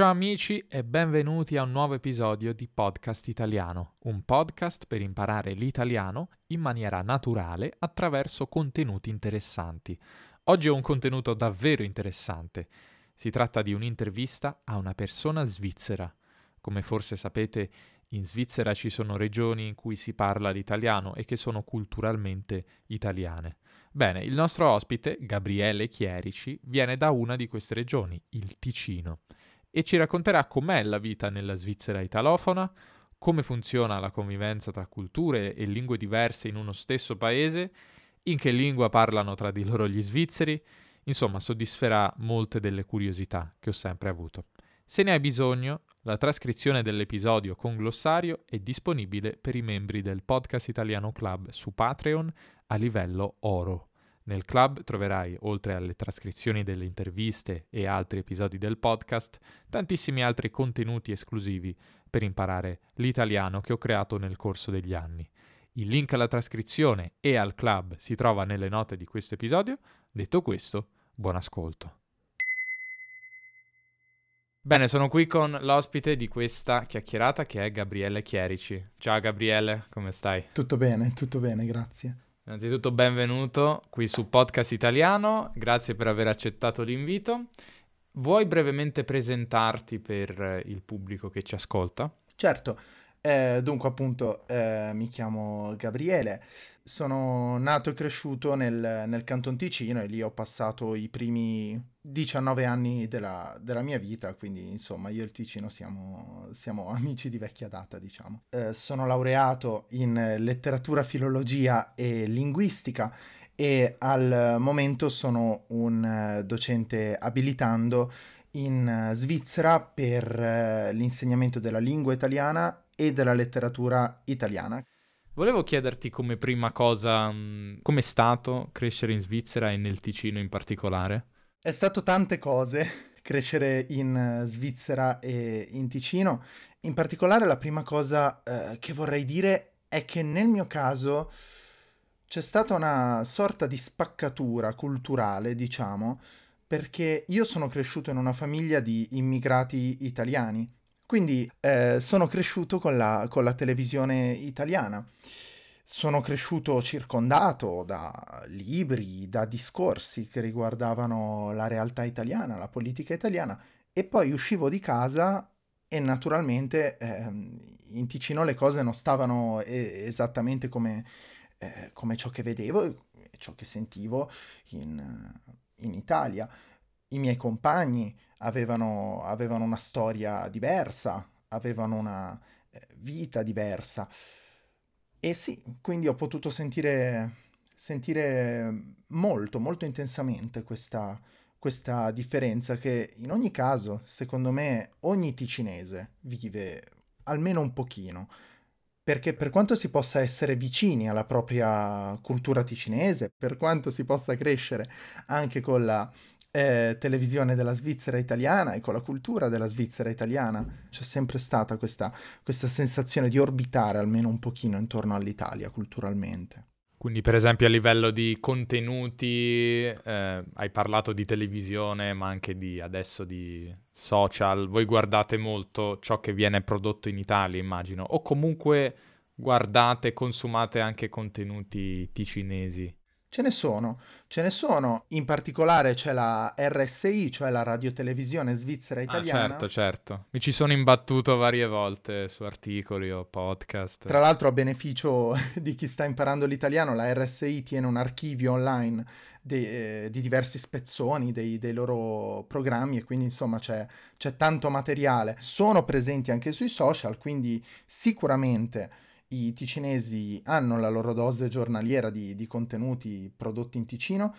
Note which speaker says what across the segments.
Speaker 1: Ciao amici e benvenuti a un nuovo episodio di Podcast Italiano, un podcast per imparare l'italiano in maniera naturale attraverso contenuti interessanti. Oggi ho un contenuto davvero interessante. Si tratta di un'intervista a una persona svizzera. Come forse sapete, in Svizzera ci sono regioni in cui si parla l'italiano e che sono culturalmente italiane. Bene, il nostro ospite, Gabriele Chierici, viene da una di queste regioni, il Ticino e ci racconterà com'è la vita nella Svizzera italofona, come funziona la convivenza tra culture e lingue diverse in uno stesso paese, in che lingua parlano tra di loro gli svizzeri, insomma soddisferà molte delle curiosità che ho sempre avuto. Se ne hai bisogno, la trascrizione dell'episodio con glossario è disponibile per i membri del Podcast Italiano Club su Patreon a livello oro. Nel club troverai, oltre alle trascrizioni delle interviste e altri episodi del podcast, tantissimi altri contenuti esclusivi per imparare l'italiano che ho creato nel corso degli anni. Il link alla trascrizione e al club si trova nelle note di questo episodio. Detto questo, buon ascolto. Bene, sono qui con l'ospite di questa chiacchierata che è Gabriele Chierici. Ciao Gabriele, come stai?
Speaker 2: Tutto bene, tutto bene, grazie.
Speaker 1: Innanzitutto benvenuto qui su Podcast Italiano, grazie per aver accettato l'invito. Vuoi brevemente presentarti per il pubblico che ci ascolta?
Speaker 2: Certo, eh, dunque appunto eh, mi chiamo Gabriele, sono nato e cresciuto nel, nel Canton Ticino e lì ho passato i primi 19 anni della, della, mia vita, quindi insomma io e il Ticino siamo, siamo amici di vecchia data, diciamo. Eh, sono laureato in letteratura, filologia e linguistica e al momento sono un eh, docente abilitando in Svizzera per eh, l'insegnamento della lingua italiana e della letteratura italiana.
Speaker 1: Volevo chiederti come prima cosa, mm, com'è stato crescere in Svizzera e nel Ticino in particolare?
Speaker 2: È stato tante cose crescere in Svizzera e in Ticino. In particolare la prima cosa eh, che vorrei dire è che nel mio caso c'è stata una sorta di spaccatura culturale, diciamo, perché io sono cresciuto in una famiglia di immigrati italiani quindi eh, sono cresciuto con la, con la televisione italiana. Sono cresciuto circondato da libri, da discorsi che riguardavano la realtà italiana, la politica italiana e poi uscivo di casa e naturalmente eh, in Ticino le cose non stavano eh, esattamente come, eh, come, ciò che vedevo e ciò che sentivo in, in Italia. I miei compagni avevano, avevano una storia diversa, avevano una eh, vita diversa. E sì, quindi ho potuto sentire, sentire molto, molto intensamente questa, questa differenza che in ogni caso, secondo me, ogni ticinese vive almeno un pochino. Perché per quanto si possa essere vicini alla propria cultura ticinese, per quanto si possa crescere anche con la eh, televisione della Svizzera italiana e con la cultura della Svizzera italiana. C'è sempre stata questa, questa sensazione di orbitare almeno un pochino intorno all'Italia culturalmente.
Speaker 1: Quindi per esempio a livello di contenuti eh, hai parlato di televisione ma anche di adesso di social, voi guardate molto ciò che viene prodotto in Italia immagino o comunque guardate consumate anche contenuti ticinesi?
Speaker 2: Ce ne sono, ce ne sono, in particolare c'è la RSI, cioè la radiotelevisione svizzera ah, italiana.
Speaker 1: Ah, certo, certo. Mi ci sono imbattuto varie volte su articoli o podcast.
Speaker 2: Tra l'altro a beneficio di chi sta imparando l'italiano, la RSI tiene un archivio online de- eh, di diversi spezzoni dei, dei, loro programmi e quindi insomma c'è, c'è tanto materiale. Sono presenti anche sui social, quindi sicuramente i ticinesi hanno la loro dose giornaliera di, di contenuti prodotti in Ticino,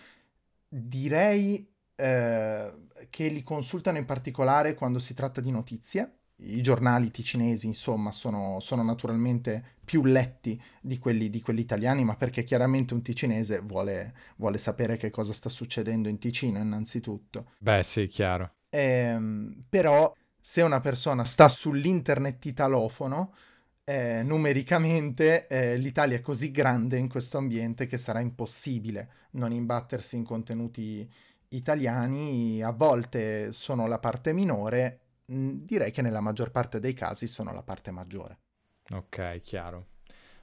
Speaker 2: direi eh, che li consultano in particolare quando si tratta di notizie. I giornali ticinesi, insomma, sono, sono naturalmente più letti di quelli, di quelli, italiani, ma perché chiaramente un ticinese vuole, vuole, sapere che cosa sta succedendo in Ticino, innanzitutto.
Speaker 1: Beh, sì, chiaro.
Speaker 2: Eh, però, se una persona sta sull'internet italofono, eh, numericamente eh, l'Italia è così grande in questo ambiente che sarà impossibile non imbattersi in contenuti italiani, a volte sono la parte minore, direi che nella maggior parte dei casi sono la parte maggiore.
Speaker 1: Ok, chiaro.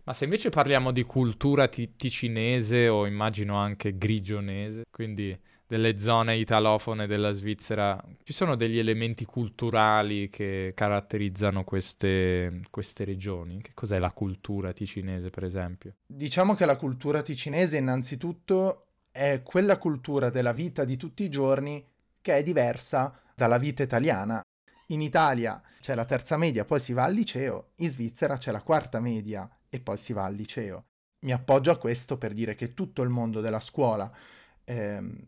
Speaker 1: Ma se invece parliamo di cultura t- ticinese o immagino anche grigionese, quindi delle zone italofone della Svizzera, ci sono degli elementi culturali che caratterizzano queste, queste regioni? Che cos'è la cultura ticinese, per esempio?
Speaker 2: Diciamo che la cultura ticinese innanzitutto è quella cultura della vita di tutti i giorni che è diversa dalla vita italiana. In Italia c'è la terza media, poi si va al liceo, in Svizzera c'è la quarta media e poi si va al liceo. Mi appoggio a questo per dire che tutto il mondo della scuola ehm,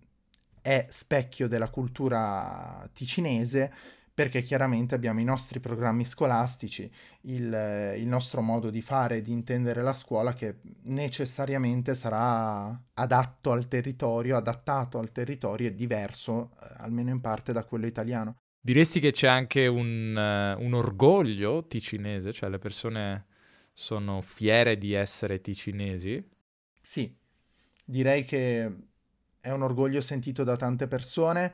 Speaker 2: è specchio della cultura ticinese perché chiaramente abbiamo i nostri programmi scolastici, il, il, nostro modo di fare e di intendere la scuola che necessariamente sarà adatto al territorio, adattato al territorio e diverso, eh, almeno in parte, da quello italiano.
Speaker 1: Diresti che c'è anche un, uh, un orgoglio ticinese, cioè le persone sono fiere di essere ticinesi?
Speaker 2: Sì, direi che è un orgoglio sentito da tante persone.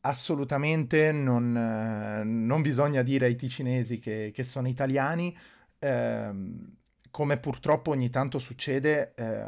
Speaker 2: Assolutamente non, eh, non bisogna dire ai ticinesi che, che sono italiani, eh, come purtroppo ogni tanto succede eh,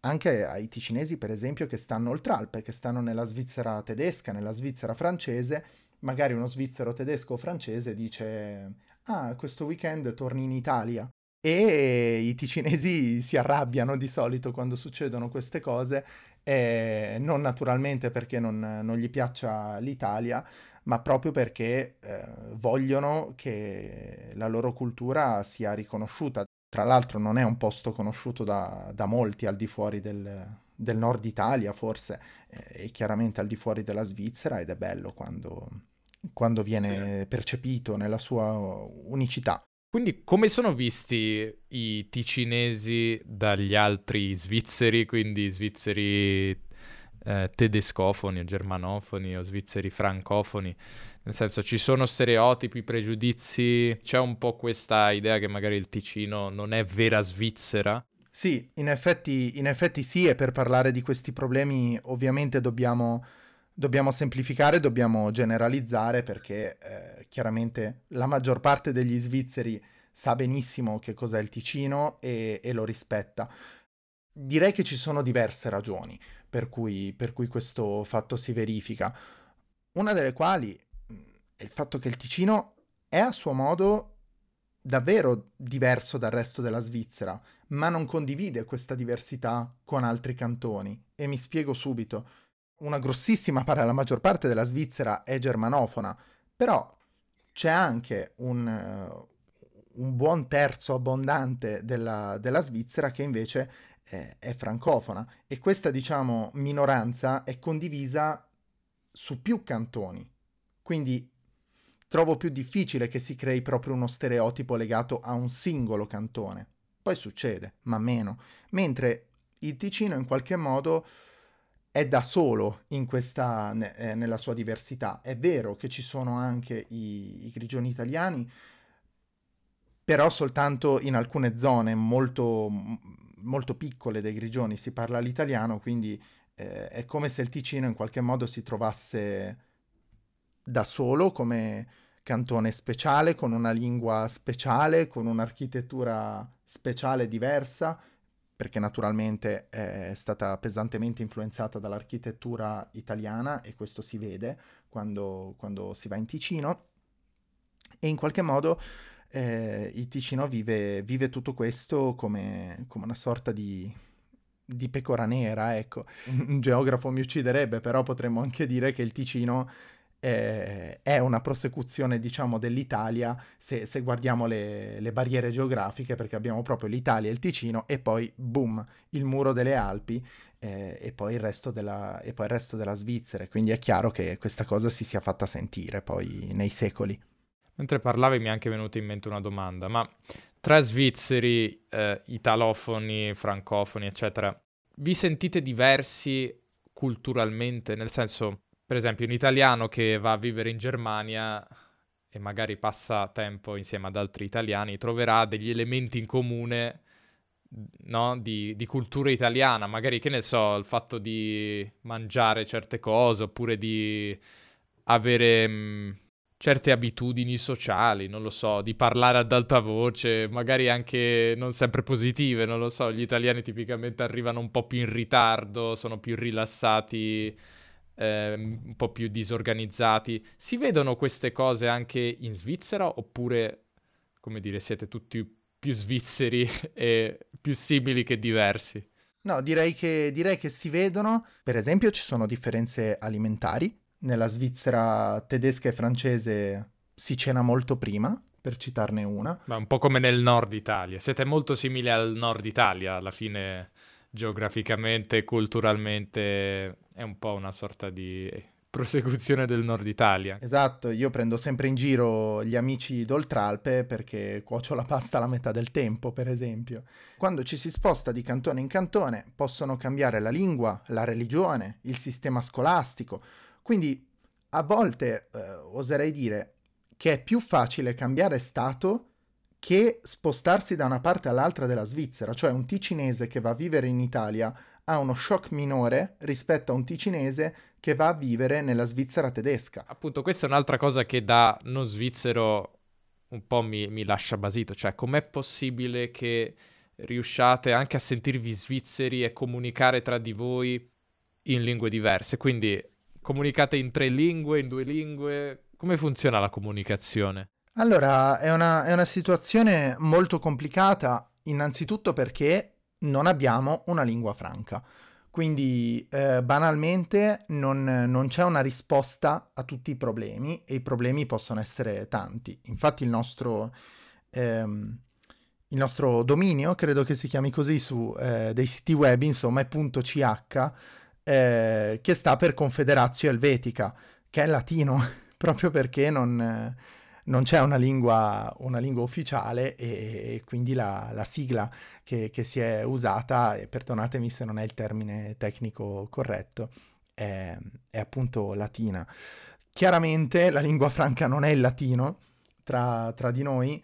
Speaker 2: anche ai ticinesi, per esempio, che stanno oltre Alpe, che stanno nella Svizzera tedesca, nella Svizzera francese. Magari uno svizzero tedesco o francese dice: Ah, questo weekend torni in Italia. E i ticinesi si arrabbiano di solito quando succedono queste cose, eh, non naturalmente perché non, non, gli piaccia l'Italia, ma proprio perché eh, vogliono che la loro cultura sia riconosciuta. Tra l'altro non è un posto conosciuto da, da molti al di fuori del, del nord Italia, forse, eh, e chiaramente al di fuori della Svizzera, ed è bello quando, quando viene percepito nella sua unicità.
Speaker 1: Quindi come sono visti i ticinesi dagli altri svizzeri, quindi svizzeri eh, tedescofoni o germanofoni o svizzeri francofoni? Nel senso ci sono stereotipi, pregiudizi, c'è un po' questa idea che magari il Ticino non è vera Svizzera?
Speaker 2: Sì, in effetti, in effetti sì, e per parlare di questi problemi ovviamente dobbiamo dobbiamo semplificare, dobbiamo generalizzare perché eh, chiaramente la maggior parte degli svizzeri sa benissimo che cos'è il Ticino e, e lo rispetta. Direi che ci sono diverse ragioni per cui, per cui questo fatto si verifica. Una delle quali è il fatto che il Ticino è a suo modo davvero diverso dal resto della Svizzera, ma non condivide questa diversità con altri cantoni. E mi spiego subito una grossissima parte, la maggior parte della Svizzera è germanofona, però c'è anche un, un buon terzo abbondante della, della Svizzera che invece è, è, francofona e questa diciamo minoranza è condivisa su più cantoni. Quindi trovo più difficile che si crei proprio uno stereotipo legato a un singolo cantone. Poi succede, ma meno. Mentre il Ticino in qualche modo è da solo in questa, eh, nella sua diversità. È vero che ci sono anche i, i grigioni italiani, però soltanto in alcune zone molto, molto piccole dei grigioni si parla l'italiano, quindi eh, è come se il Ticino in qualche modo si trovasse da solo come cantone speciale, con una lingua speciale, con un'architettura speciale diversa, perché naturalmente è stata pesantemente influenzata dall'architettura italiana e questo si vede quando, quando si va in Ticino e in qualche modo eh, il Ticino vive, vive tutto questo come, come una sorta di, di pecora nera, ecco. Un geografo mi ucciderebbe, però potremmo anche dire che il Ticino eh, è una prosecuzione, diciamo, dell'Italia se, se guardiamo le, le, barriere geografiche, perché abbiamo proprio l'Italia e il Ticino e poi, boom, il muro delle Alpi eh, e, poi il resto della, e poi il resto della Svizzera. Quindi è chiaro che questa cosa si sia fatta sentire poi nei secoli.
Speaker 1: Mentre parlavi mi è anche venuta in mente una domanda, ma tra svizzeri, eh, italofoni, francofoni, eccetera, vi sentite diversi culturalmente? Nel senso, per esempio, un italiano che va a vivere in Germania e magari passa tempo insieme ad altri italiani, troverà degli elementi in comune no? di, di, cultura italiana, magari che ne so, il fatto di mangiare certe cose oppure di avere mh, mm, certe abitudini sociali, non lo so, di parlare ad alta voce, magari anche non sempre positive, non lo so, gli italiani tipicamente arrivano un po' più in ritardo, sono più rilassati, eh, un po' più disorganizzati. Si vedono queste cose anche in Svizzera oppure, come dire, siete tutti più svizzeri e più simili che diversi?
Speaker 2: No, direi che, direi che si vedono. Per esempio, ci sono differenze alimentari nella Svizzera tedesca e francese si cena molto prima, per citarne una.
Speaker 1: Ma un po' come nel nord Italia. Siete molto simili al nord Italia, alla fine geograficamente culturalmente è un po' una sorta di prosecuzione del nord Italia.
Speaker 2: Esatto, io prendo sempre in giro gli amici d'Oltralpe perché cuocio la pasta la metà del tempo, per esempio. Quando ci si sposta di cantone in cantone possono cambiare la lingua, la religione, il sistema scolastico, quindi a volte eh, oserei dire che è più facile cambiare stato che spostarsi da una parte all'altra della Svizzera, cioè un ticinese che va a vivere in Italia ha uno shock minore rispetto a un ticinese che va a vivere nella Svizzera tedesca.
Speaker 1: Appunto, questa è un'altra cosa che da non svizzero un po' mi, mi lascia basito, cioè com'è possibile che riusciate anche a sentirvi svizzeri e comunicare tra di voi in lingue diverse? Quindi Comunicate in tre lingue, in due lingue? Come funziona la comunicazione?
Speaker 2: Allora, è una, è una situazione molto complicata, innanzitutto perché non abbiamo una lingua franca. Quindi eh, banalmente non, non, c'è una risposta a tutti i problemi e i problemi possono essere tanti. Infatti il nostro, ehm, il nostro dominio, credo che si chiami così su eh, dei siti web, insomma è .ch eh, che sta per Confederazio Elvetica, che è latino, proprio perché non, non c'è una lingua, una lingua, ufficiale e, quindi la, la sigla che, che, si è usata, e perdonatemi se non è il termine tecnico corretto, è, è appunto latina. Chiaramente la lingua franca non è il latino tra, tra di noi,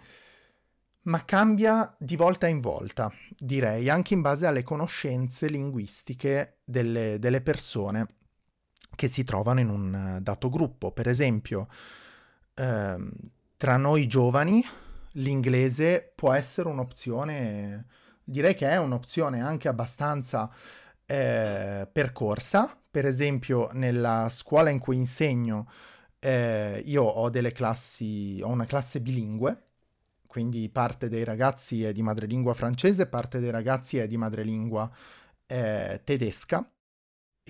Speaker 2: ma cambia di volta in volta, direi, anche in base alle conoscenze linguistiche delle, delle persone che si trovano in un dato gruppo. Per esempio, ehm, tra noi giovani l'inglese può essere un'opzione, direi che è un'opzione anche abbastanza eh, percorsa. Per esempio, nella scuola in cui insegno, eh, io ho delle classi, ho una classe bilingue quindi parte dei ragazzi è di madrelingua francese, parte dei ragazzi è di madrelingua eh, tedesca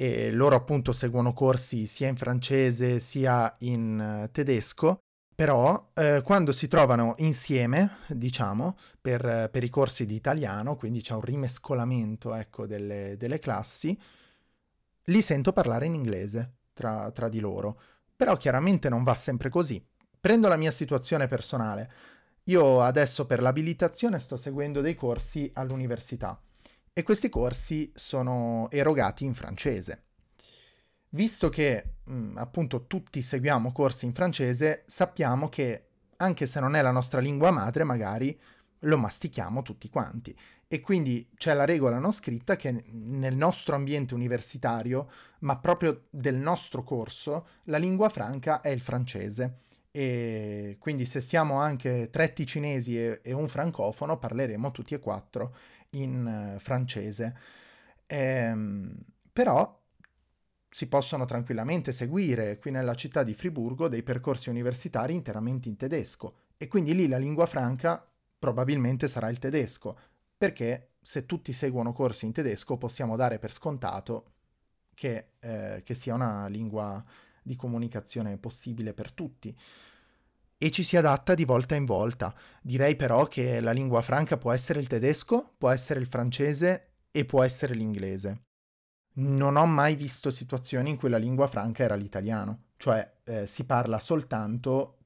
Speaker 2: e loro appunto seguono corsi sia in francese sia in uh, tedesco, però eh, quando si trovano insieme, diciamo, per, per, i corsi di italiano, quindi c'è un rimescolamento ecco, delle, delle classi, li sento parlare in inglese tra, tra di loro. Però chiaramente non va sempre così. Prendo la mia situazione personale io adesso per l'abilitazione sto seguendo dei corsi all'università e questi corsi sono erogati in francese. Visto che mh, mm, appunto tutti seguiamo corsi in francese, sappiamo che anche se non è la nostra lingua madre, magari lo mastichiamo tutti quanti. E quindi c'è la regola non scritta che nel nostro ambiente universitario, ma proprio del nostro corso, la lingua franca è il francese e quindi se siamo anche tre ticinesi e, e un francofono parleremo tutti e quattro in uh, francese. Ehm, però si possono tranquillamente seguire qui nella città di Friburgo dei percorsi universitari interamente in tedesco e quindi lì la lingua franca probabilmente sarà il tedesco, perché se tutti seguono corsi in tedesco possiamo dare per scontato che, eh, che sia una lingua di comunicazione possibile per tutti e ci si adatta di volta in volta. Direi però che la lingua franca può essere il tedesco, può essere il francese e può essere l'inglese. Non ho mai visto situazioni in cui la lingua franca era l'italiano, cioè eh, si parla soltanto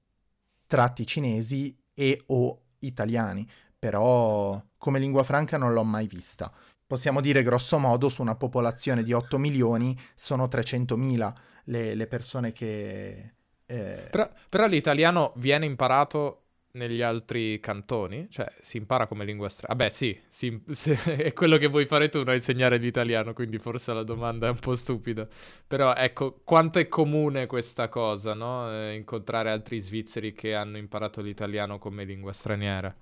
Speaker 2: tratti cinesi e o italiani, però come lingua franca non l'ho mai vista. Possiamo dire grosso modo su una popolazione di 8 milioni sono 300.000 le, le persone che,
Speaker 1: eh... Però, però, l'italiano viene imparato negli altri cantoni? Cioè, si impara come lingua straniera? Vabbè, sì, si, se, è quello che vuoi fare tu, no? insegnare l'italiano, quindi forse la domanda è un po' stupida. Però ecco, quanto è comune questa cosa, no? Eh, incontrare altri svizzeri che hanno imparato l'italiano come lingua straniera.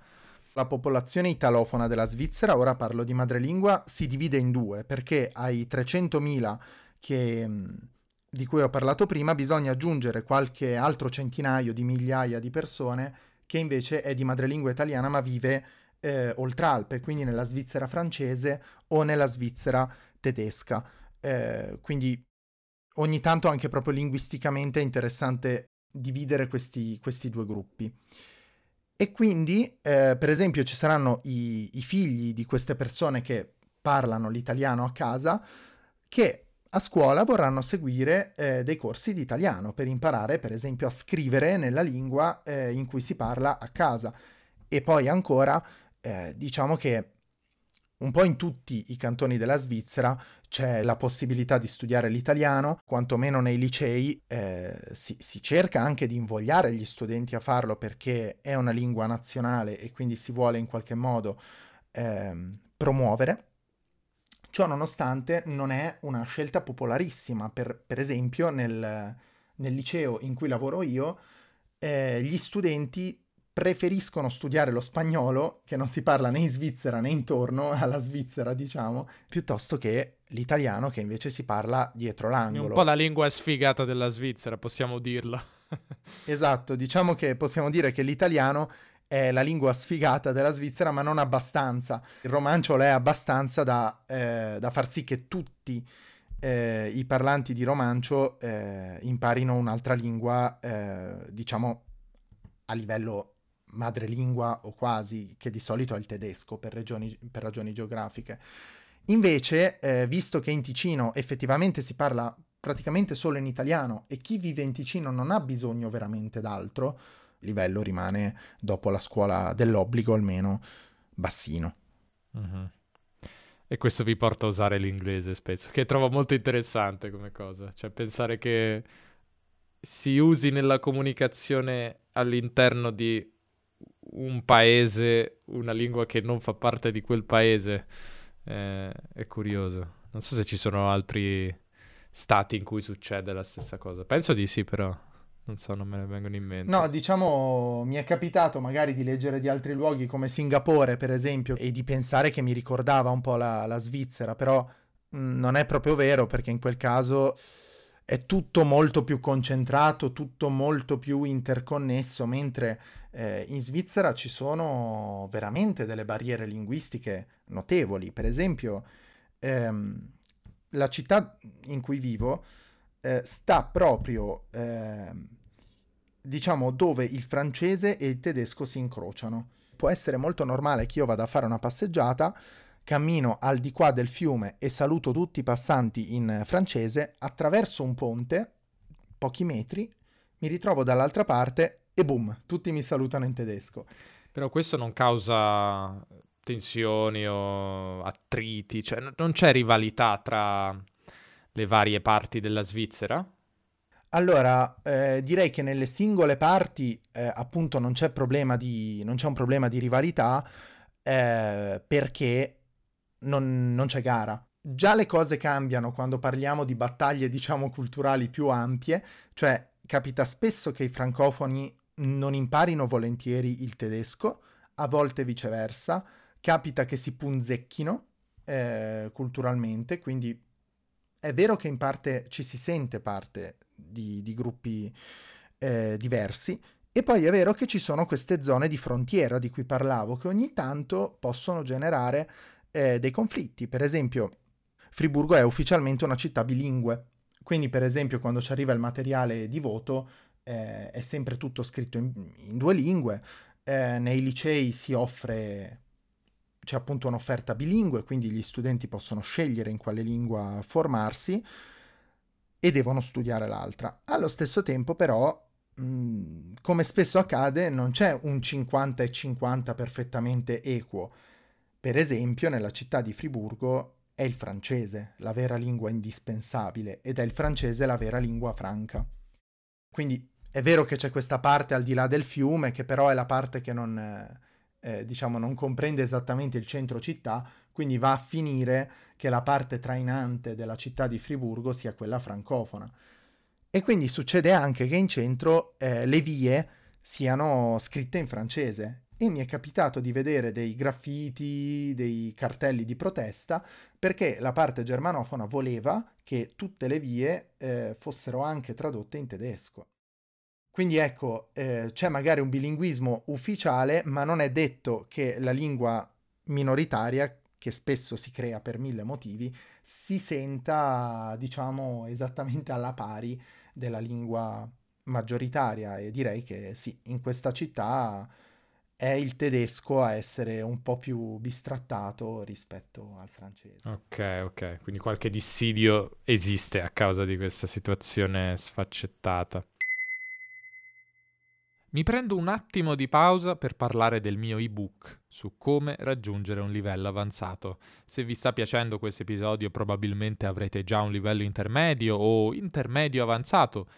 Speaker 2: La popolazione italofona della Svizzera, ora parlo di madrelingua, si divide in due, perché ai 300.000 che di cui ho parlato prima, bisogna aggiungere qualche altro centinaio di migliaia di persone che invece è di madrelingua italiana ma vive eh, oltre Alpe, quindi nella Svizzera francese o nella Svizzera tedesca. Eh, quindi ogni tanto anche proprio linguisticamente è interessante dividere questi, questi due gruppi. E quindi, eh, per esempio, ci saranno i, i figli di queste persone che parlano l'italiano a casa che a scuola vorranno seguire eh, dei corsi di italiano per imparare, per esempio, a scrivere nella lingua eh, in cui si parla a casa. E poi ancora, eh, diciamo che un po' in tutti i cantoni della Svizzera c'è la possibilità di studiare l'italiano, quantomeno nei licei eh, si, si, cerca anche di invogliare gli studenti a farlo perché è una lingua nazionale e quindi si vuole in qualche modo ehm, promuovere. Ciò nonostante non è una scelta popolarissima, per, per esempio nel, nel, liceo in cui lavoro io, eh, gli studenti preferiscono studiare lo spagnolo, che non si parla né in Svizzera né intorno alla Svizzera, diciamo, piuttosto che l'italiano che invece si parla dietro l'angolo.
Speaker 1: È un po' la lingua sfigata della Svizzera, possiamo dirlo.
Speaker 2: esatto, diciamo che possiamo dire che l'italiano è la lingua sfigata della Svizzera, ma non abbastanza. Il romancio è abbastanza da, eh, da, far sì che tutti eh, i parlanti di romancio eh, imparino un'altra lingua, eh, diciamo, a livello madrelingua o quasi, che di solito è il tedesco per, regioni, per ragioni geografiche. Invece, eh, visto che in Ticino effettivamente si parla praticamente solo in italiano e chi vive in Ticino non ha bisogno veramente d'altro, livello rimane, dopo la scuola dell'obbligo almeno, bassino.
Speaker 1: Uh-huh. E questo vi porta a usare l'inglese spesso, che trovo molto interessante come cosa. Cioè pensare che si usi nella comunicazione all'interno di un paese una lingua che non fa parte di quel paese eh, è curioso. Non so se ci sono altri stati in cui succede la stessa cosa. Penso di sì, però. Non so, non me ne vengono in mente.
Speaker 2: No, diciamo, mi è capitato magari di leggere di altri luoghi come Singapore, per esempio, e di pensare che mi ricordava un po' la, la Svizzera, però mm, non è proprio vero perché in quel caso è tutto molto più concentrato, tutto molto più interconnesso, mentre eh, in Svizzera ci sono veramente delle barriere linguistiche notevoli. Per esempio, ehm, la città in cui vivo eh, sta proprio, eh, diciamo, dove il francese e il tedesco si incrociano. Può essere molto normale che io vada a fare una passeggiata, cammino al di qua del fiume e saluto tutti i passanti in francese, attraverso un ponte, pochi metri, mi ritrovo dall'altra parte e boom, tutti mi salutano in tedesco.
Speaker 1: Però questo non causa tensioni o attriti, cioè non c'è rivalità tra le varie parti della Svizzera?
Speaker 2: Allora, eh, direi che nelle singole parti eh, appunto non c'è, di, non c'è, un problema di rivalità eh, perché non, non, c'è gara. Già le cose cambiano quando parliamo di battaglie, diciamo, culturali più ampie, cioè capita spesso che i francofoni non imparino volentieri il tedesco, a volte viceversa, capita che si punzecchino eh, culturalmente, quindi è vero che in parte ci si sente parte di, di gruppi eh, diversi, e poi è vero che ci sono queste zone di frontiera di cui parlavo, che ogni tanto possono generare eh, dei conflitti. Per esempio, Friburgo è ufficialmente una città bilingue, quindi per esempio quando ci arriva il materiale di voto eh, è sempre tutto scritto in, in due lingue, eh, nei licei si offre c'è appunto un'offerta bilingue, quindi gli studenti possono scegliere in quale lingua formarsi e devono studiare l'altra. Allo stesso tempo però, mh, come spesso accade, non c'è un 50 e 50 perfettamente equo. Per esempio, nella città di Friburgo è il francese la vera lingua indispensabile ed è il francese la vera lingua franca. Quindi È vero che c'è questa parte al di là del fiume, che però è la parte che non, eh, diciamo, non comprende esattamente il centro città, quindi va a finire che la parte trainante della città di Friburgo sia quella francofona. E quindi succede anche che in centro eh, le vie siano scritte in francese. E mi è capitato di vedere dei graffiti, dei cartelli di protesta, perché la parte germanofona voleva che tutte le vie eh, fossero anche tradotte in tedesco. Quindi ecco, eh, c'è magari un bilinguismo ufficiale, ma non è detto che la lingua minoritaria, che spesso si crea per mille motivi, si senta, diciamo, esattamente alla pari della lingua maggioritaria. E direi che sì, in questa città è il tedesco a essere un po' più bistrattato rispetto al francese.
Speaker 1: Ok, ok, quindi qualche dissidio esiste a causa di questa situazione sfaccettata. Mi prendo un attimo di pausa per parlare del mio ebook su come raggiungere un livello avanzato. Se vi sta piacendo questo episodio probabilmente avrete già un livello intermedio o intermedio avanzato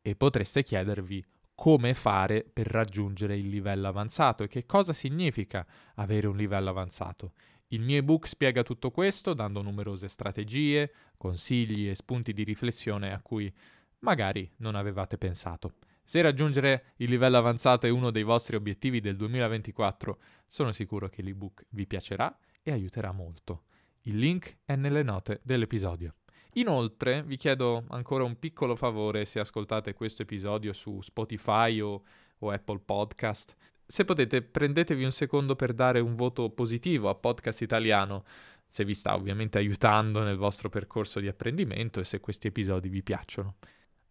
Speaker 1: e potreste chiedervi come fare per raggiungere il livello avanzato e che cosa significa avere un livello avanzato. Il mio ebook spiega tutto questo dando numerose strategie, consigli e spunti di riflessione a cui magari non avevate pensato. Se raggiungere il livello avanzato è uno dei vostri obiettivi del 2024, sono sicuro che l'ebook vi piacerà e aiuterà molto. Il link è nelle note dell'episodio. Inoltre vi chiedo ancora un piccolo favore se ascoltate questo episodio su Spotify o, o Apple Podcast. Se potete, prendetevi un secondo per dare un voto positivo a Podcast Italiano, se vi sta ovviamente aiutando nel vostro percorso di apprendimento e se questi episodi vi piacciono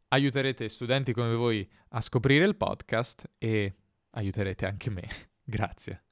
Speaker 1: aiuterete studenti come voi a scoprire il podcast e aiuterete anche me. Grazie.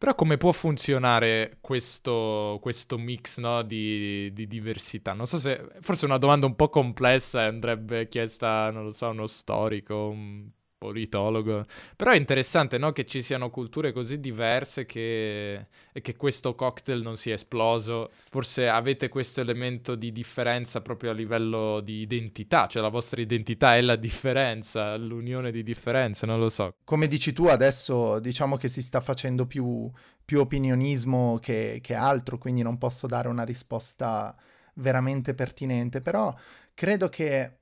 Speaker 1: Però come può funzionare questo, questo mix no, di, di, diversità? Non so se... Forse è una domanda un po' complessa e andrebbe chiesta, non lo so, uno storico, un politologo. Però è interessante no, che ci siano culture così diverse che... e che questo cocktail non sia esploso. Forse avete questo elemento di differenza proprio a livello di identità, cioè la vostra identità è la differenza, l'unione di differenze, non lo so.
Speaker 2: Come dici tu adesso diciamo che si sta facendo più, più opinionismo che, che altro, quindi non posso dare una risposta veramente pertinente, però credo che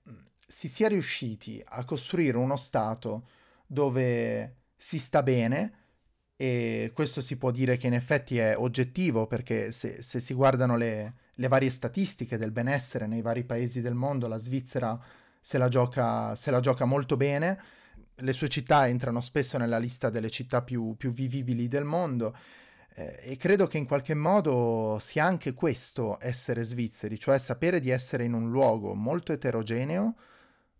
Speaker 2: si sia riusciti a costruire uno Stato dove si sta bene, e questo si può dire che in effetti è oggettivo perché se, se si guardano le, le, varie statistiche del benessere nei vari paesi del mondo, la Svizzera se la gioca, se la gioca molto bene, le sue città entrano spesso nella lista delle città più, più vivibili del mondo eh, e credo che in qualche modo sia anche questo essere svizzeri, cioè sapere di essere in un luogo molto eterogeneo,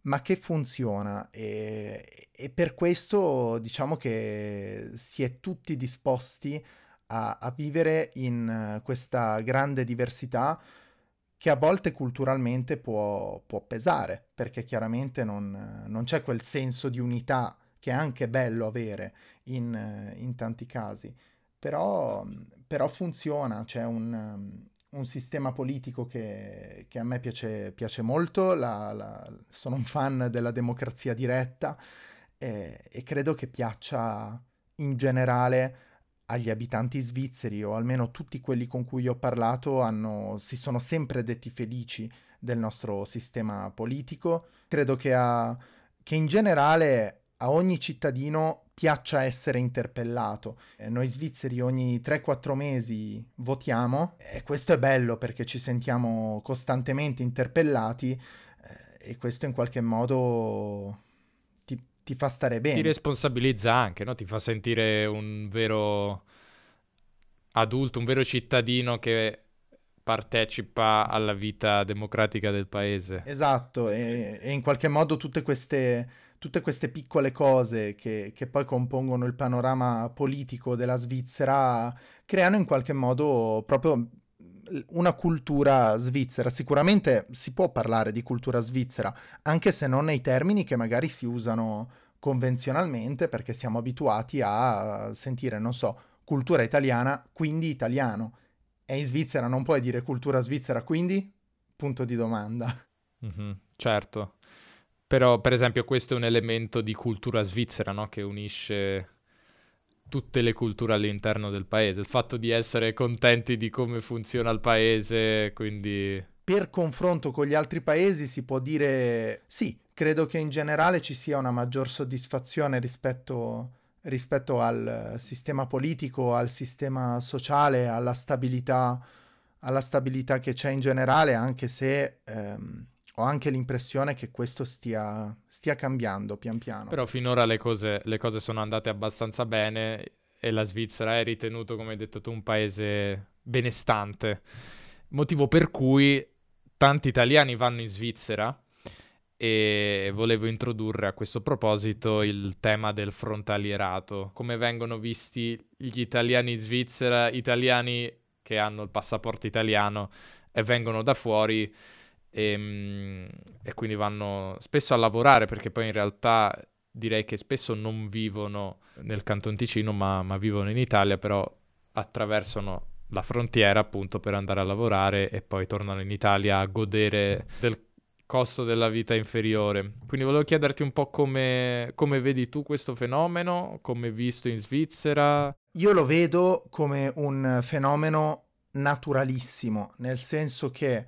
Speaker 2: ma che funziona? E, e, per questo diciamo che si è tutti disposti a, a, vivere in questa grande diversità che a volte culturalmente può, può pesare, perché chiaramente non, non, c'è quel senso di unità che è anche bello avere in, in tanti casi, però, però funziona, c'è un, un sistema politico che, che a me piace, piace molto, la, la, sono un fan della democrazia diretta e, e credo che piaccia in generale agli abitanti svizzeri o almeno tutti quelli con cui ho parlato hanno, si sono sempre detti felici del nostro sistema politico. Credo che, a, che in generale a ogni cittadino piaccia essere interpellato. Eh, noi svizzeri ogni 3-4 mesi votiamo e questo è bello perché ci sentiamo costantemente interpellati eh, e questo in qualche modo ti, ti, fa stare bene.
Speaker 1: Ti responsabilizza anche, no? ti fa sentire un vero adulto, un vero cittadino che partecipa alla vita democratica del paese.
Speaker 2: Esatto, e, e in qualche modo tutte queste tutte queste piccole cose che, che, poi compongono il panorama politico della Svizzera creano in qualche modo proprio una cultura svizzera. Sicuramente si può parlare di cultura svizzera, anche se non nei termini che magari si usano convenzionalmente, perché siamo abituati a sentire, non so, cultura italiana, quindi italiano. E in Svizzera non puoi dire cultura svizzera, quindi? Punto di domanda.
Speaker 1: Mm-hmm, certo. Però, per esempio, questo è un elemento di cultura svizzera, no? Che unisce tutte le culture all'interno del paese. Il fatto di essere contenti di come funziona il paese, quindi...
Speaker 2: Per confronto con gli altri paesi si può dire sì, credo che in generale ci sia una maggior soddisfazione rispetto, rispetto al sistema politico, al sistema sociale, alla stabilità, alla stabilità che c'è in generale, anche se... Ehm, ho anche l'impressione che questo stia, stia cambiando pian piano.
Speaker 1: Però finora le cose, le cose sono andate abbastanza bene e la Svizzera è ritenuto, come hai detto tu, un paese benestante. Motivo per cui tanti italiani vanno in Svizzera e volevo introdurre a questo proposito il tema del frontalierato. Come vengono visti gli italiani in Svizzera, italiani che hanno il passaporto italiano e vengono da fuori e, ehm, e quindi vanno spesso a lavorare perché poi in realtà direi che spesso non vivono nel Canton Ticino ma, ma vivono in Italia, però attraversano la frontiera appunto per andare a lavorare e poi tornano in Italia a godere del costo della vita inferiore. Quindi volevo chiederti un po' come, come vedi tu questo fenomeno, come visto in Svizzera.
Speaker 2: Io lo vedo come un fenomeno naturalissimo, nel senso che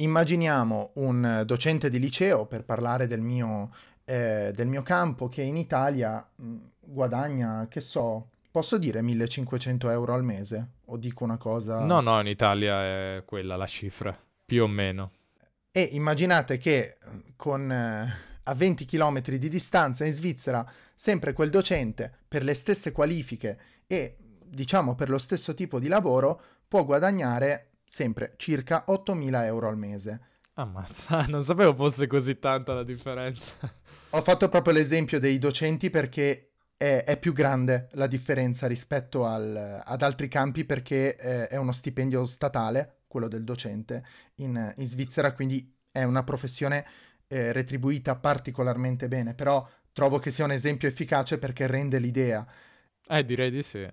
Speaker 2: Immaginiamo un docente di liceo, per parlare del mio, eh, del mio campo, che in Italia mh, guadagna, che so, posso dire 1500 euro al mese? O dico una cosa...
Speaker 1: No, no, in Italia è quella la cifra, più o meno.
Speaker 2: E immaginate che con, eh, a 20 km di distanza in Svizzera, sempre quel docente, per le stesse qualifiche e diciamo per lo stesso tipo di lavoro, può guadagnare sempre circa 8.000 euro al mese.
Speaker 1: Ammazza, non sapevo fosse così tanta la differenza.
Speaker 2: Ho fatto proprio l'esempio dei docenti perché è, è più grande la differenza rispetto al, ad altri campi perché è, è uno stipendio statale, quello del docente, in, in Svizzera, quindi è una professione eh, retribuita particolarmente bene, però trovo che sia un esempio efficace perché rende l'idea.
Speaker 1: Eh, direi di sì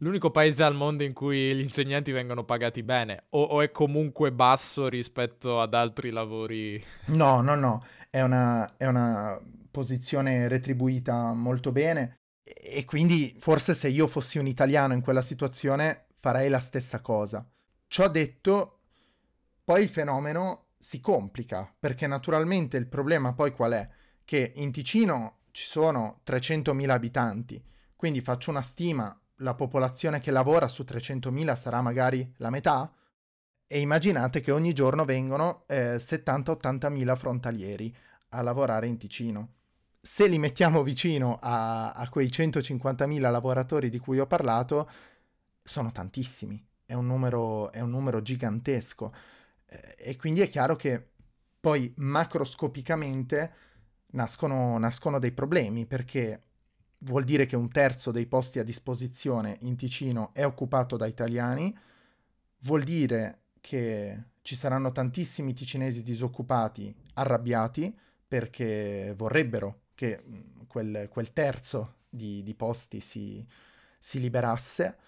Speaker 1: l'unico paese al mondo in cui gli insegnanti vengono pagati bene o, o, è comunque basso rispetto ad altri lavori?
Speaker 2: No, no, no, è una, è una posizione retribuita molto bene e quindi forse se io fossi un italiano in quella situazione farei la stessa cosa. Ciò detto, poi il fenomeno si complica perché naturalmente il problema poi qual è? Che in Ticino ci sono 300.000 abitanti, quindi faccio una stima la popolazione che lavora su 300.000 sarà magari la metà? E immaginate che ogni giorno vengono eh, 70-80.000 frontalieri a lavorare in Ticino. Se li mettiamo vicino a, a quei 150.000 lavoratori di cui ho parlato, sono tantissimi, è un numero, è un numero gigantesco. Eh, e quindi è chiaro che poi macroscopicamente nascono, nascono dei problemi perché vuol dire che un terzo dei posti a disposizione in Ticino è occupato da italiani, vuol dire che ci saranno tantissimi ticinesi disoccupati arrabbiati perché vorrebbero che mm, quel, quel terzo di, di posti si, si, liberasse.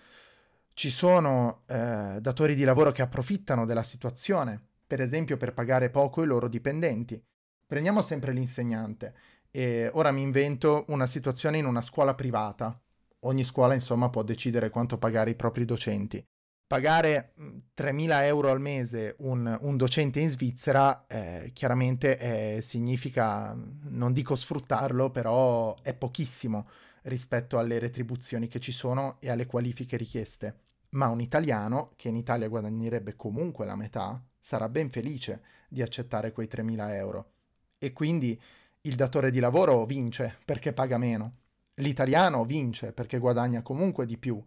Speaker 2: Ci sono eh, datori di lavoro che approfittano della situazione, per esempio per pagare poco i loro dipendenti. Prendiamo sempre l'insegnante e ora mi invento una situazione in una scuola privata. Ogni scuola, insomma, può decidere quanto pagare i propri docenti. Pagare 3.000 mm, euro al mese un, un docente in Svizzera eh, chiaramente eh, significa, non dico sfruttarlo, però è pochissimo rispetto alle retribuzioni che ci sono e alle qualifiche richieste. Ma un italiano, che in Italia guadagnerebbe comunque la metà, sarà ben felice di accettare quei 3.000 euro. E quindi il datore di lavoro vince perché paga meno, l'italiano vince perché guadagna comunque di più.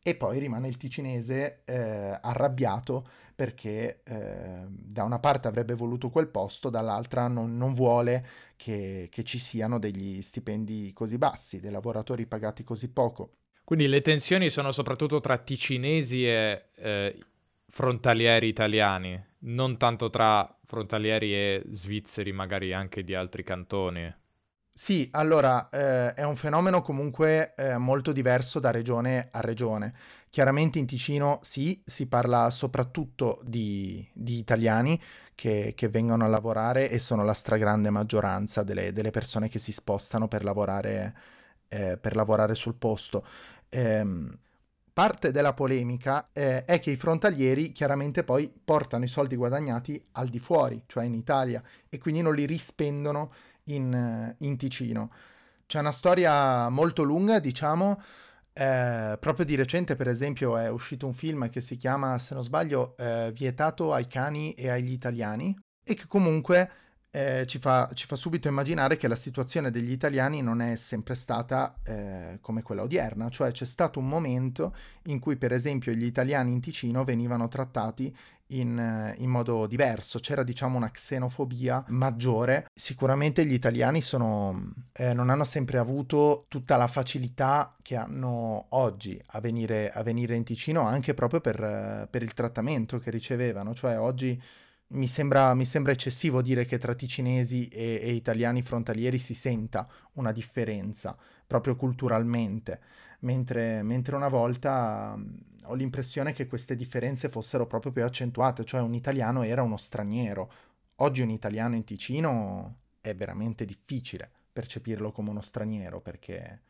Speaker 2: E poi rimane il ticinese eh, arrabbiato perché eh, da una parte avrebbe voluto quel posto, dall'altra non, non vuole che, che, ci siano degli stipendi così bassi, dei lavoratori pagati così poco.
Speaker 1: Quindi le tensioni sono soprattutto tra ticinesi e eh, frontalieri italiani, non tanto tra frontalieri e svizzeri, magari anche di altri cantoni.
Speaker 2: Sì, allora eh, è un fenomeno comunque eh, molto diverso da regione a regione. Chiaramente in Ticino sì, si parla soprattutto di, di italiani che, che, vengono a lavorare e sono la stragrande maggioranza delle, delle persone che si spostano per lavorare, eh, per lavorare sul posto. Eh, parte della polemica eh, è che i frontalieri chiaramente poi portano i soldi guadagnati al di fuori, cioè in Italia, e quindi non li rispendono in, in Ticino. C'è una storia molto lunga, diciamo, eh, proprio di recente, per esempio, è uscito un film che si chiama, se non sbaglio, eh, Vietato ai cani e agli italiani, e che comunque eh, ci, fa, ci, fa, subito immaginare che la situazione degli italiani non è sempre stata eh, come quella odierna, cioè c'è stato un momento in cui, per esempio, gli italiani in Ticino venivano trattati in, eh, in, modo diverso, c'era diciamo una xenofobia maggiore. Sicuramente gli italiani sono, eh, non hanno sempre avuto tutta la facilità che hanno oggi a venire, a venire in Ticino, anche proprio per, per il trattamento che ricevevano, cioè oggi mi sembra, mi sembra, eccessivo dire che tra ticinesi e, e, italiani frontalieri si senta una differenza, proprio culturalmente, mentre, mentre una volta ho l'impressione che queste differenze fossero proprio più accentuate, cioè un italiano era uno straniero. Oggi un italiano in Ticino è veramente difficile percepirlo come uno straniero perché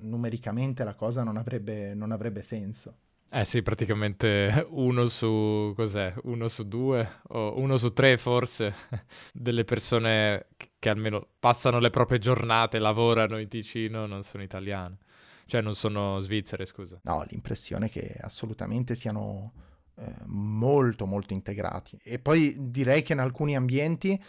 Speaker 2: numericamente la cosa non avrebbe, non avrebbe senso.
Speaker 1: Eh sì, praticamente uno su, cos'è? Uno su due o uno su tre forse delle persone che almeno passano le proprie giornate, lavorano in Ticino, non sono italiane. Cioè non sono svizzere, scusa.
Speaker 2: No, l'impressione è che assolutamente siano eh, molto molto integrati. E poi direi che in alcuni ambienti,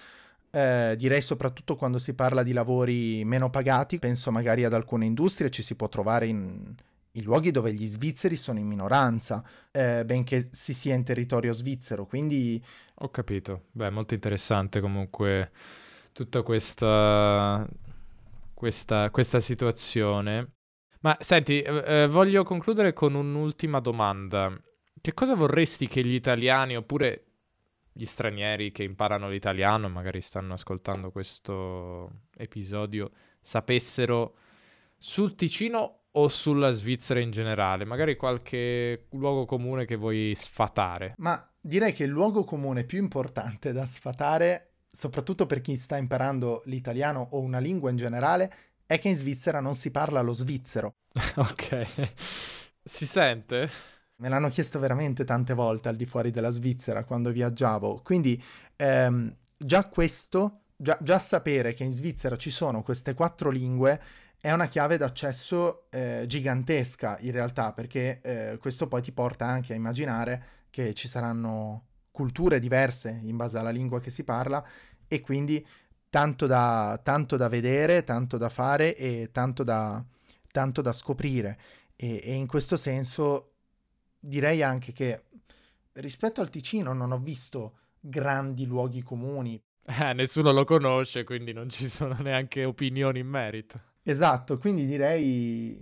Speaker 2: eh, direi soprattutto quando si parla di lavori meno pagati, penso magari ad alcune industrie, ci si può trovare in, in luoghi dove gli svizzeri sono in minoranza, eh, benché si sia in territorio svizzero, quindi...
Speaker 1: Ho capito, beh, molto interessante comunque tutta questa, questa, questa situazione. Ma senti, eh, eh, voglio concludere con un'ultima domanda. Che cosa vorresti che gli italiani oppure gli stranieri che imparano l'italiano, magari stanno ascoltando questo episodio, sapessero sul Ticino o sulla Svizzera in generale? Magari qualche luogo comune che vuoi sfatare.
Speaker 2: Ma direi che il luogo comune più importante da sfatare, soprattutto per chi sta imparando l'italiano o una lingua in generale, è che in Svizzera non si parla lo svizzero.
Speaker 1: ok. Si sente?
Speaker 2: Me l'hanno chiesto veramente tante volte al di fuori della Svizzera quando viaggiavo. Quindi ehm, già questo, già, già, sapere che in Svizzera ci sono queste quattro lingue è una chiave d'accesso eh, gigantesca in realtà, perché eh, questo poi ti porta anche a immaginare che ci saranno culture diverse in base alla lingua che si parla e quindi tanto da, tanto da vedere, tanto da fare e tanto da, tanto da scoprire. E, e in questo senso direi anche che rispetto al Ticino non ho visto grandi luoghi comuni.
Speaker 1: Eh, nessuno lo conosce, quindi non ci sono neanche opinioni in merito.
Speaker 2: Esatto, quindi direi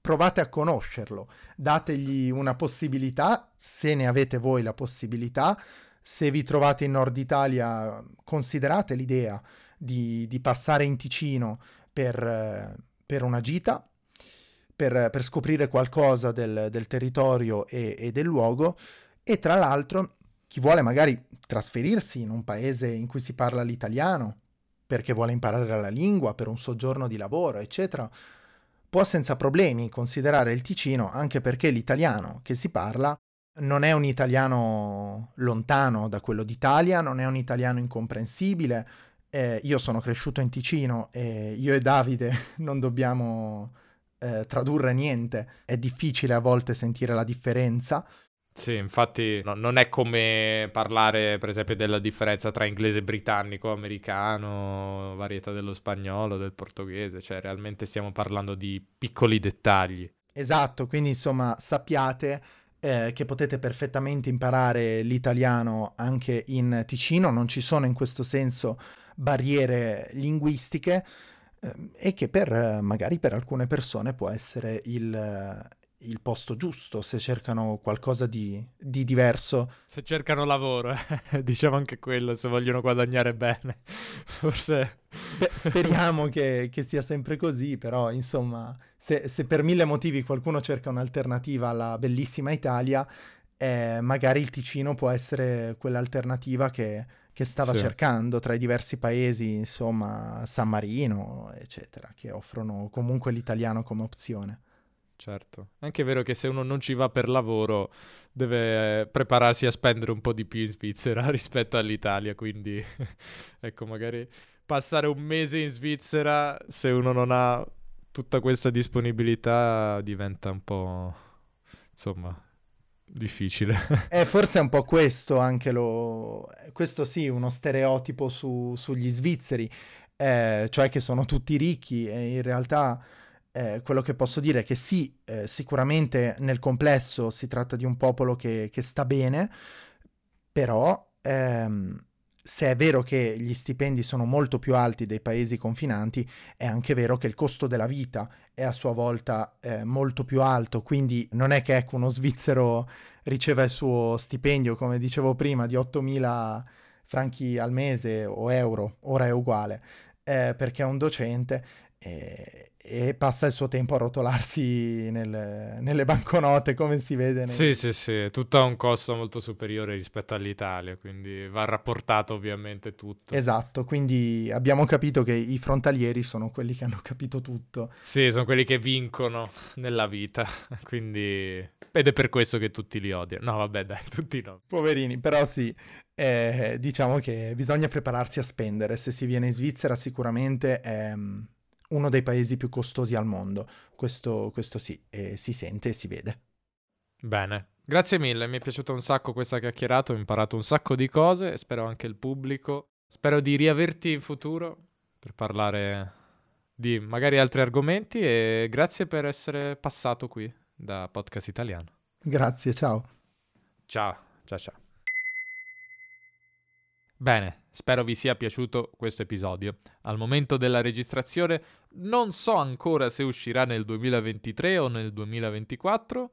Speaker 2: provate a conoscerlo, dategli una possibilità, se ne avete voi la possibilità, se vi trovate in Nord Italia considerate l'idea di, di passare in Ticino per, per una gita, per, per, scoprire qualcosa del, del territorio e, e, del luogo e tra l'altro chi vuole magari trasferirsi in un paese in cui si parla l'italiano perché vuole imparare la lingua per un soggiorno di lavoro, eccetera, può senza problemi considerare il Ticino anche perché l'italiano che si parla non è un italiano lontano da quello d'Italia, non è un italiano incomprensibile, eh, io sono cresciuto in Ticino e io e Davide non dobbiamo eh, tradurre niente, è difficile a volte sentire la differenza.
Speaker 1: Sì, infatti no, non è come parlare per esempio della differenza tra inglese britannico, americano, varietà dello spagnolo, del portoghese, cioè realmente stiamo parlando di piccoli dettagli.
Speaker 2: Esatto, quindi insomma sappiate eh, che potete perfettamente imparare l'italiano anche in Ticino, non ci sono in questo senso barriere linguistiche eh, e che per magari per alcune persone può essere il, il posto giusto se cercano qualcosa di, di diverso.
Speaker 1: Se cercano lavoro, eh. diciamo anche quello, se vogliono guadagnare bene. Forse
Speaker 2: Sper- speriamo che, che, sia sempre così, però insomma, se, se, per mille motivi qualcuno cerca un'alternativa alla bellissima Italia, eh, magari il Ticino può essere quell'alternativa che, che stava sì. cercando tra i diversi paesi, insomma, San Marino, eccetera, che offrono comunque l'italiano come opzione.
Speaker 1: Certo, anche è vero che se uno non ci va per lavoro deve prepararsi a spendere un po' di più in Svizzera rispetto all'Italia, quindi ecco, magari passare un mese in Svizzera se uno non ha tutta questa disponibilità diventa un po' insomma difficile.
Speaker 2: eh, forse è un po' questo anche lo... questo sì, uno stereotipo su, sugli svizzeri, eh, cioè che sono tutti ricchi e in realtà eh, quello che posso dire è che sì, eh, sicuramente nel complesso si tratta di un popolo che, che sta bene, però ehm, se è vero che gli stipendi sono molto più alti dei paesi confinanti, è anche vero che il costo della vita è a sua volta eh, molto più alto, quindi non è che ecco, uno svizzero riceva il suo stipendio, come dicevo prima, di 8.000 franchi al mese o euro, ora è uguale, eh, perché è un docente. Eh, e passa il suo tempo a rotolarsi nel, nelle banconote, come si vede. Nei...
Speaker 1: Sì, sì, sì, tutto ha un costo molto superiore rispetto all'Italia, quindi va rapportato ovviamente tutto.
Speaker 2: Esatto, quindi abbiamo capito che i frontalieri sono quelli che hanno capito tutto.
Speaker 1: Sì, sono quelli che vincono nella vita, quindi... Ed è per questo che tutti li odiano. No, vabbè, dai, tutti no.
Speaker 2: Poverini, però sì, eh, diciamo che bisogna prepararsi a spendere. Se si viene in Svizzera sicuramente... Ehm uno dei paesi più costosi al mondo. Questo, questo sì, e si sente e si vede.
Speaker 1: Bene, grazie mille, mi è piaciuta un sacco questa chiacchierata, ho imparato un sacco di cose, spero anche il pubblico. Spero di riaverti in futuro per parlare di magari altri argomenti e grazie per essere passato qui da Podcast Italiano.
Speaker 2: Grazie, ciao.
Speaker 1: Ciao, ciao, ciao. Bene, spero vi sia piaciuto questo episodio. Al momento della registrazione non so ancora se uscirà nel 2023 o nel 2024.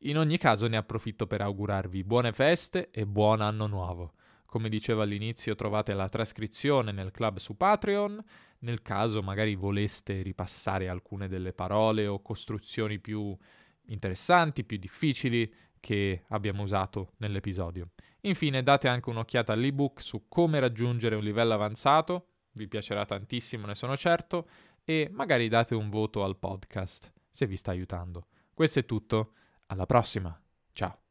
Speaker 1: In ogni caso ne approfitto per augurarvi buone feste e buon anno nuovo. Come dicevo all'inizio trovate la trascrizione nel club su Patreon, nel caso magari voleste ripassare alcune delle parole o costruzioni più interessanti, più difficili che abbiamo usato nell'episodio. Infine date anche un'occhiata all'ebook su come raggiungere un livello avanzato, vi piacerà tantissimo, ne sono certo, e magari date un voto al podcast se vi sta aiutando. Questo è tutto, alla prossima, ciao!